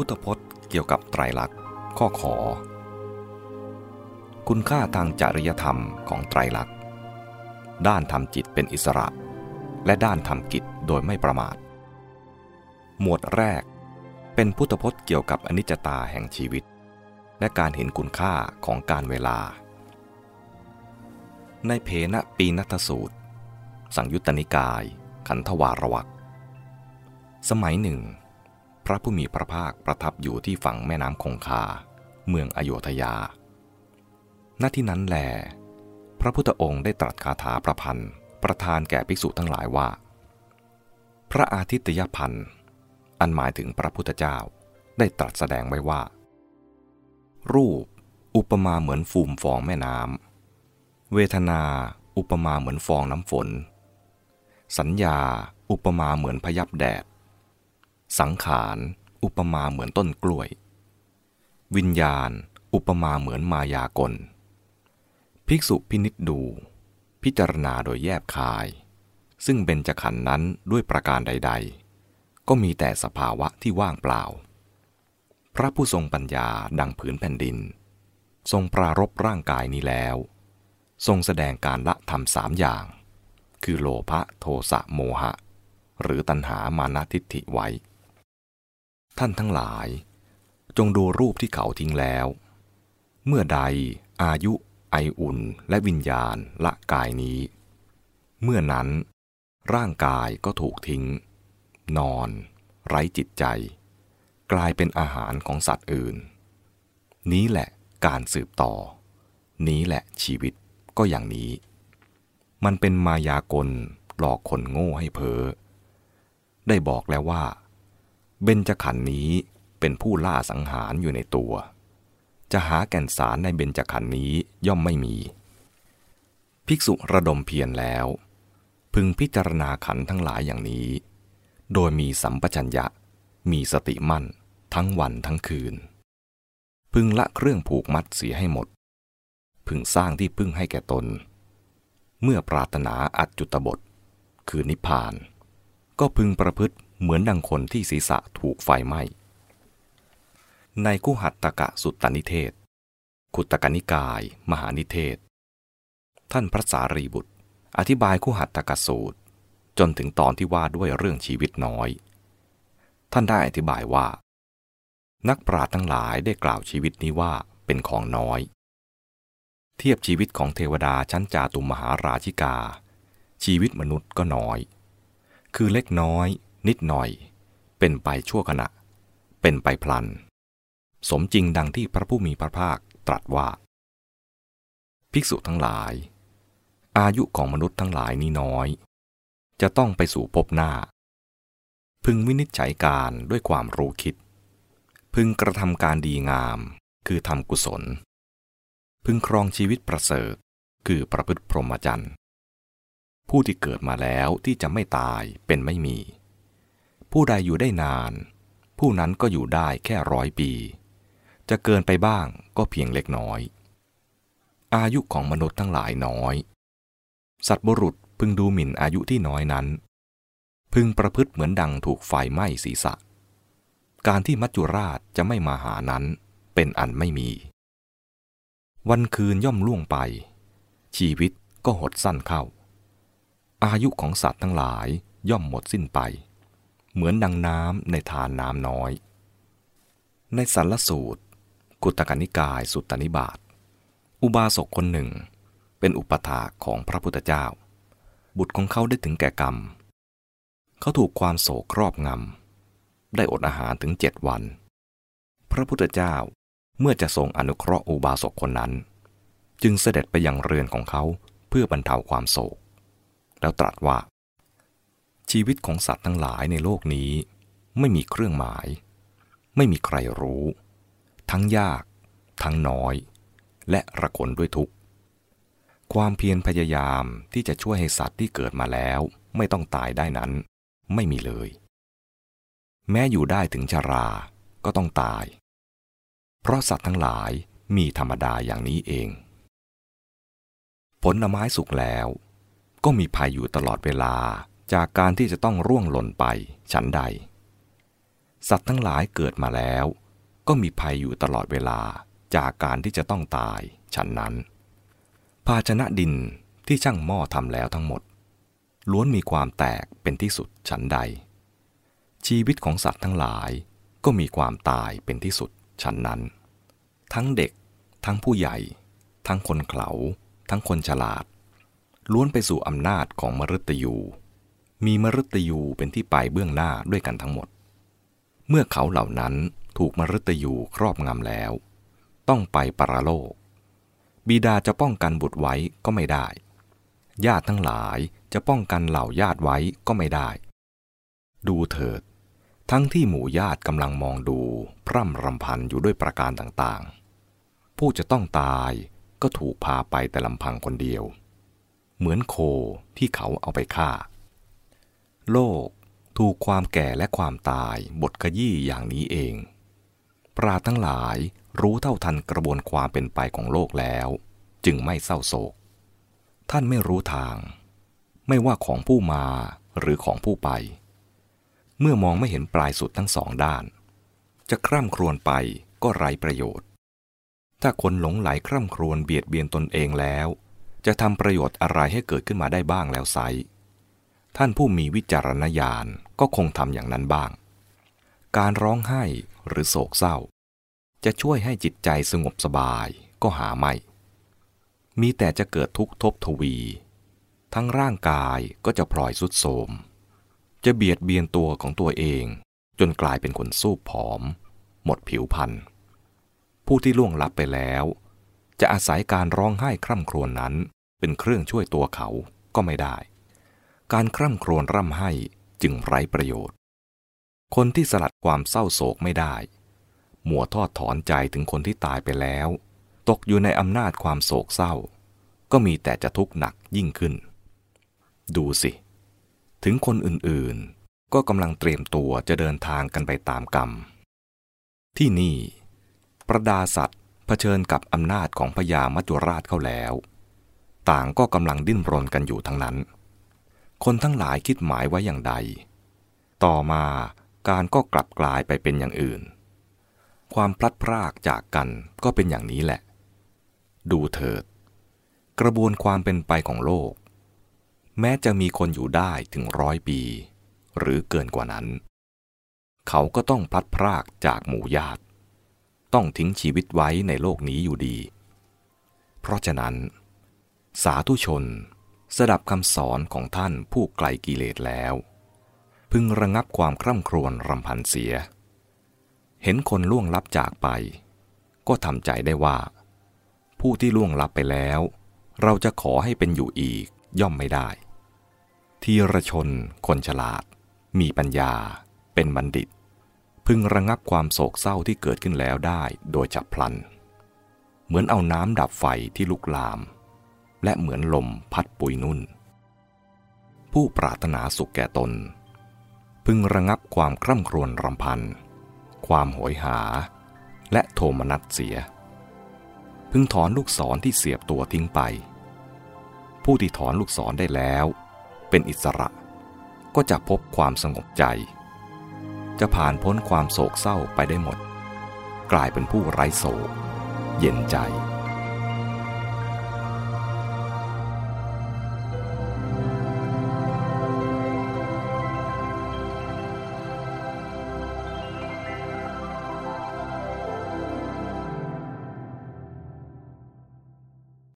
พุทธพจน์เกี่ยวกับไตรลักษณ์ข้อขอ คุณค่าทางจริยธรรมของไตรลักษณ์ ด้านทำจิตเป็นอิสระ และด้านทำกิจโดยไม่ประมาท หมวดแรกเป็นพุทธพจน์เกี่ยวกับอนิจจตาแห่งชีวิต และการเห็นคุณค่าของการเวลา ในเพณปีนัทสูตร สังยุตตนิกาย ขันธวารวักสมัยหนึ่ง ระผู้มีพระภาคประทับอยู่ที่ฝั่งแม่น้ำคงคา เมืองอโยธยา ณ ที่นั้นแล พระพุทธองค์ได้ตรัสคาถาประพันธ์ประทานแก่ภิกษุทั้งหลายว่า พระอาทิตยพันธ์อันหมายถึงพระพุทธเจ้าได้ตรัสแสดงไว้ว่า รูปอุปมาเหมือนฟูมฟองแม่น้ำเวทนาอุปมาเหมือนฟองน้ำฝน สัญญาอุปมาเหมือนพยับแดด สังขารอุปมาเหมือนต้นกล้วย วิญญาณ อุปมาเหมือนมายากล ภิกษุพินิษดู พิจารณาโดยแยบคาย ซึ่งเบญจขันธ์นั้นด้วยประการใด ๆ ก็มีแต่สภาวะที่ว่างเปล่า พระผู้ทรงปัญญาดังผืนแผ่นดิน ทรงปรารบร่างกายนี้แล้ว ทรงแสดงการละธรรมสามอย่าง คือโลภะโทสะโมหะ หรือตัณหามานะทิฏฐิไว้ ท่านทั้งหลาย จงดูรูปที่เขาทิ้งแล้ว เมื่อใดอายุ ไออุ่นและวิญญาณละกายนี้ เมื่อนั้นร่างกายก็ถูกทิ้ง นอน ไร้จิตใจ กลายเป็นอาหารของสัตว์อื่น นี้แหละการสืบต่อ นี้แหละชีวิตก็อย่างนี้ มันเป็นมายากลหลอกคนโง่ให้เพ้อได้บอกแล้วว่า เบญจขันธ์นี้เป็นผู้ล่าสังหารอยู่ในตัว จะหาแก่นสารในเบญจขันธ์นี้ย่อมไม่มี ภิกษุระดมเพียรแล้ว พึงพิจารณาขันทั้งหลายอย่างนี้ โดยมีสัมปชัญญะ มีสติมั่น ทั้งวันทั้งคืน พึงละเครื่องผูกมัดเสียให้หมด พึงสร้างที่พึ่งให้แก่ตน เมื่อปรารถนาอัจจุตบท คือนิพพาน ก็พึงประพฤติ เหมือนดังคนที่ศีรษะถูกไฟไหม้ ในกุหัตตกะสุตตนิเทศ ขุตตกนิกาย มหานิเทศ ท่านพระสารีบุตร อธิบายคุหัตตกสูตร จนถึงตอนที่ว่าด้วยเรื่องชีวิตน้อย ท่านได้อธิบายว่า นักปราชญ์ทั้งหลายได้กล่าวชีวิตนี้ว่าเป็นของน้อย เทียบชีวิตของเทวดาชั้นจาตุมหาราชิกา ชีวิตมนุษย์ก็น้อย คือเล็กน้อย นิดหน่อย เป็นไปชั่วขณะ เป็นไปพลัน สมจริงดังที่พระผู้มีพระภาคตรัสว่า ภิกษุทั้งหลาย อายุของมนุษย์ทั้งหลายนี้น้อย จะต้องไปสู่ภพหน้า พึงวินิจฉัยการด้วยความรู้คิด พึงกระทำการดีงาม คือทำกุศล พึงครองชีวิตประเสริฐ คือประพฤติพรหมจรรย์ผู้ที่เกิดมาแล้วที่จะไม่ตายเป็นไม่มี ผู้ใดอยู่ได้นาน ผู้นั้นก็อยู่ได้แค่ร้อยปี จะเกินไปบ้างก็เพียงเล็กน้อย อายุของมนุษย์ทั้งหลายน้อย สัตว์บุรุษพึงดูหมิ่นอายุที่น้อยนั้น พึงประพฤติเหมือนดังถูกไฟไหม้ศีรษะ การที่มัจจุราชจะไม่มาหานั้นเป็นอันไม่มี วันคืนย่อมล่วงไป ชีวิตก็หดสั้นเข้า อายุของสัตว์ทั้งหลายย่อมหมดสิ้นไป เหมือนดังน้ำในทานน้ำน้อย ในสัรสูตร กุตกนิกายสุตตนิบาต อุบาสกคนหนึ่ง เป็นอุปถาของพระพุทธเจ้า บุตรของเขาได้ถึงแก่กรรม เขาถูกความโศกครอบงำ ได้อดอาหารถึงเจ็ดวัน พระพุทธเจ้าเมื่อจะทรงอนุเคราะห์อุบาสกคนนั้น จึงเสด็จไปยังเรือนของเขาเพื่อบรรเทาความโศก แล้วตรัสว่า ชีวิตของสัตว์ทั้งหลายในโลกนี้ ไม่มีเครื่องหมาย ไม่มีใครรู้ ทั้งยาก ทั้งน้อย และระคนด้วยทุกข์ ความเพียรพยายามที่จะช่วยให้สัตว์ที่เกิดมาแล้ว ไม่ต้องตายได้นั้น ไม่มีเลย แม้อยู่ได้ถึงชาราก็ต้องตาย เพราะสัตว์ทั้งหลายมีธรรมดาอย่างนี้เอง ผลไม้สุกแล้ว ก็มีภัยอยู่ตลอดเวลา จากการที่จะต้องร่วงหล่นไปฉันใด สัตว์ทั้งหลายเกิดมาแล้ว ก็มีภัยอยู่ตลอดเวลาจากการที่จะต้องตายฉันนั้น ภาชนะดินที่ช่างหม้อทำแล้วทั้งหมด ล้วนมีความแตกเป็นที่สุดฉันใด ชีวิตของสัตว์ทั้งหลายก็มีความตายเป็นที่สุดฉันนั้น ทั้งเด็ก ทั้งผู้ใหญ่ ทั้งคนเขาทั้งคนฉลาด ล้วนไปสู่อำนาจของมฤตยู มีมฤตยูเป็นที่ไปเบื้องหน้าด้วยกันทั้งหมด เมื่อเขาเหล่านั้นถูกมฤตยูครอบงำแล้ว ต้องไปปรโลก บิดาจะป้องกันบุตรไว้ก็ไม่ได้ ญาติทั้งหลายจะป้องกันเหล่าญาติไว้ก็ไม่ได้ ดูเถิด ทั้งที่หมู่ญาติกำลังมองดู พร่ำรำพันอยู่ด้วยประการต่างๆ ผู้จะต้องตายก็ถูกพาไปแต่ลำพังคนเดียว เหมือนโคที่เขาเอาไปฆ่า โลก ถูกความแก่และความตายบทขยี้อย่างนี้เอง ปราทั้งหลายรู้เท่าทันกระบวนความเป็นไปของโลกแล้ว จึงไม่เศร้าโศก ท่านไม่รู้ทาง ไม่ว่าของผู้มาหรือของผู้ไป เมื่อมองไม่เห็นปลายสุดทั้งสองด้าน จะคร่ำครวญไปก็ไร้ประโยชน์ ถ้าคนหลงไหลคร่ำครวญเบียดเบียนตนเองแล้ว จะทำประโยชน์อะไรให้เกิดขึ้นมาได้บ้างแล้วไซ ท่านผู้มีวิจารณญาณก็คงทำอย่างนั้นบ้าง การร้องไห้หรือโศกเศร้า จะช่วยให้จิตใจสงบสบายก็หาไม่ มีแต่จะเกิดทุกข์ทบทวี ทั้งร่างกายก็จะพลอยสุดโทมจะเบียดเบียนตัวของตัวเอง จนกลายเป็นคนสู้ผอม หมดผิวพันธ์ผู้ที่ล่วงลับไปแล้ว จะอาศัยการร้องไห้คร่ำครวญนนั้นเป็นเครื่องช่วยตัวเขาก็ไม่ได้ การคร่ำครวญร่ำไห้จึงไร้ประโยชน์ คนที่สลัดความเศร้าโศกไม่ได้ หมัวทอดถอนใจถึงคนที่ตายไปแล้ว ตกอยู่ในอำนาจความโศกเศร้า ก็มีแต่จะทุกข์หนักยิ่งขึ้น ดูสิ ถึงคนอื่นๆ ก็กำลังเตรียมตัวจะเดินทางกันไปตามกรรม ที่นี่ ประดาสัตว์เผชิญกับอำนาจของพญามัจจุราชเข้าแล้ว ต่างก็กำลังดิ้นรนกันอยู่ทั้งนั้น คนทั้งหลายคิดหมายไว้อย่างใด ต่อมาการก็กลับกลายไปเป็นอย่างอื่น ความพลัดพรากจากกันก็เป็นอย่างนี้แหละ ดูเถิด กระบวนความเป็นไปของโลก แม้จะมีคนอยู่ได้ถึงร้อยปี หรือเกินกว่านั้น เขาก็ต้องพลัดพรากจากหมู่ญาติ ต้องทิ้งชีวิตไว้ในโลกนี้อยู่ดี เพราะฉะนั้น สาธุชน สดับคำสอนของท่านผู้ไกลกิเลสแล้ว พึงระงับความคร่ำครวญรำพันเสีย เห็นคนล่วงลับจากไป ก็ทำใจได้ว่า ผู้ที่ล่วงลับไปแล้ว เราจะขอให้เป็นอยู่อีกย่อมไม่ได้ ทีระชน คนฉลาด มีปัญญา เป็นบัณฑิต พึงระงับความโศกเศร้าที่เกิดขึ้นแล้วได้โดยจับพลัน เหมือนเอาน้ำดับไฟที่ลุกลาม และเหมือนลมพัดปุยนุ่น ผู้ปรารถนาสุขแก่ตน พึงระงับความคร่ำครวญรำพัน ความโหยหา และโทมนัสเสีย พึงถอนลูกศรที่เสียบตัวทิ้งไป ผู้ที่ถอนลูกศรได้แล้ว เป็นอิสระก็จะพบความสงบใจ จะผ่านพ้นความโศกเศร้าไปได้หมด กลายเป็นผู้ไร้โศก เย็นใจ